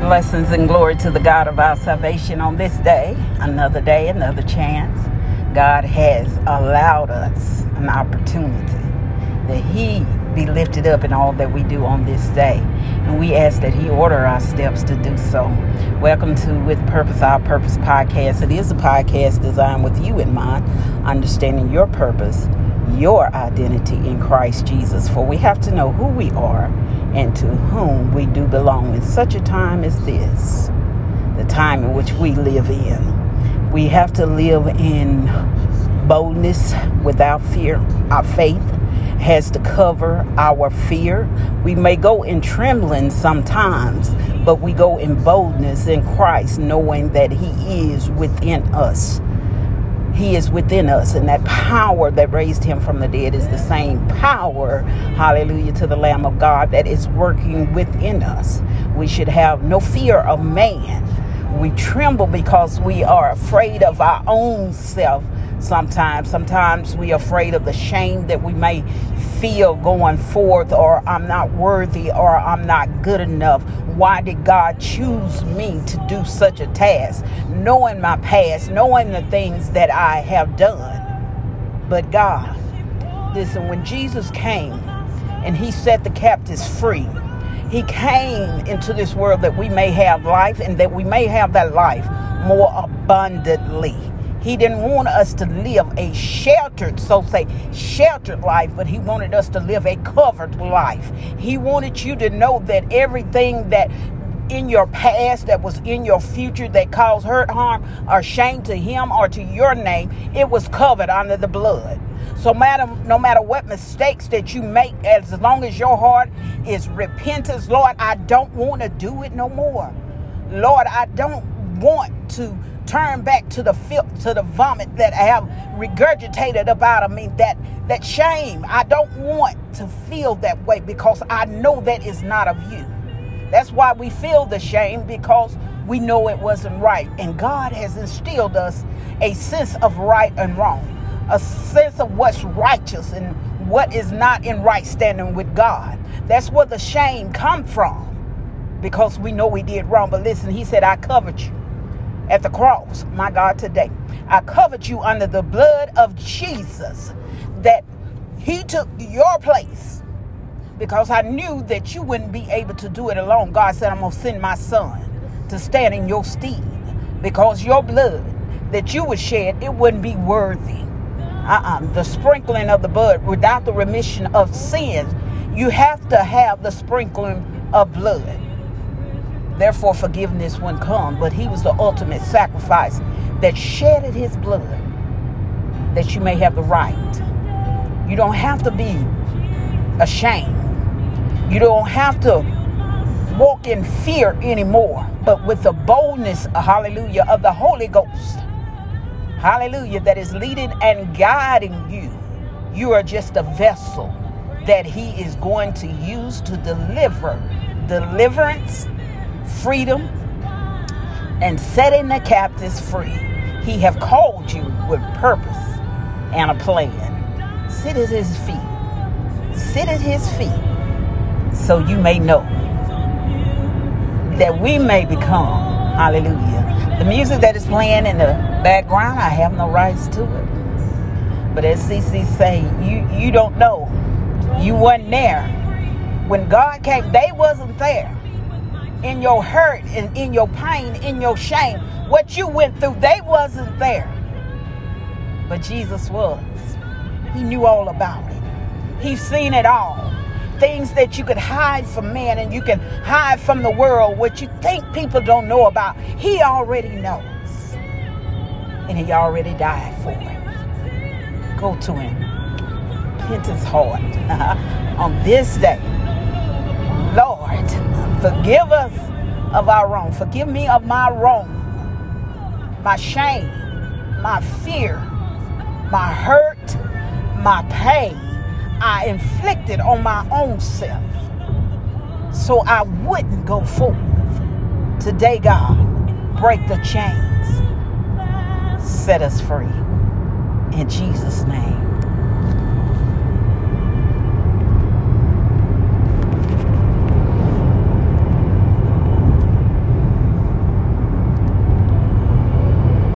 Blessings and glory to the God of our salvation on this day, another day, another chance. God has allowed us an opportunity that He be lifted up in all that we do on this day. And we ask that He order our steps to do so. Welcome to With Purpose, Our Purpose podcast. It is a podcast designed with you in mind, understanding your purpose, your identity in Christ Jesus. For we have to know who we are and to whom we do belong in such a time as this, the time in which we live in. We have to live in boldness without fear. Our faith has to cover our fear. We may go in trembling sometimes, but we go in boldness in Christ, knowing that He is within us. He is within us, and that power that raised him from the dead is the same power, hallelujah, to the Lamb of God that is working within us. We should have no fear of man. We tremble because we are afraid of our own self sometimes. Sometimes we are afraid of the shame that we may feel going forth, or I'm not worthy, or I'm not good enough. Why did God choose me to do such a task? Knowing my past, knowing the things that I have done. But God, listen, when Jesus came and he set the captives free, he came into this world that we may have life and that we may have that life more abundantly. He didn't want us to live a sheltered, so say, sheltered life, but He wanted us to live a covered life. He wanted you to know that everything that in your past that was in your future that caused hurt, harm, or shame to him or to your name, it was covered under the blood. So matter no matter what mistakes that you make, as long as your heart is repentance, Lord, I don't want to do it no more. Lord, I don't want to turn back to the filth, to the vomit that I have regurgitated about of me, that that shame. I don't want to feel that way because I know that is not of you. That's why we feel the shame because we know it wasn't right. And God has instilled us a sense of right and wrong, a sense of what's righteous and what is not in right standing with God. That's where the shame come from because we know we did wrong. But listen, he said, I covered you at the cross, my God, today. I covered you under the blood of Jesus that he took your place because I knew that you wouldn't be able to do it alone. God said, I'm going to send my son to stand in your stead because your blood that you would shed, it wouldn't be worthy. Uh-uh. The sprinkling of the blood without the remission of sins, you have to have the sprinkling of blood. Therefore, forgiveness wouldn't come, but he was the ultimate sacrifice that shedded his blood that you may have the right. You don't have to be ashamed. You don't have to walk in fear anymore, but with the boldness, hallelujah, of the Holy Ghost. Hallelujah, that is leading and guiding you. You are just a vessel that he is going to use to deliver deliverance freedom and setting the captives free. He have called you with purpose and a plan. Sit at his feet. Sit at his feet so you may know that we may become. Hallelujah. The music that is playing in the background, I have no rights to it. But as CC say, you you don't know. You wasn't there. When God came, they wasn't there in your hurt and in your pain, in your shame. What you went through, they wasn't there. But Jesus was. He knew all about it. He's seen it all. Things that you could hide from man and you can hide from the world, what you think people don't know about, he already knows. And he already died for it. Go to him. Repentance heart on this day. Lord, Forgive us of our wrong. Forgive me of my wrong, my shame, my fear, my hurt, my pain I inflicted on my own self so I wouldn't go forth. Today, God, break the chains, set us free. In Jesus' name.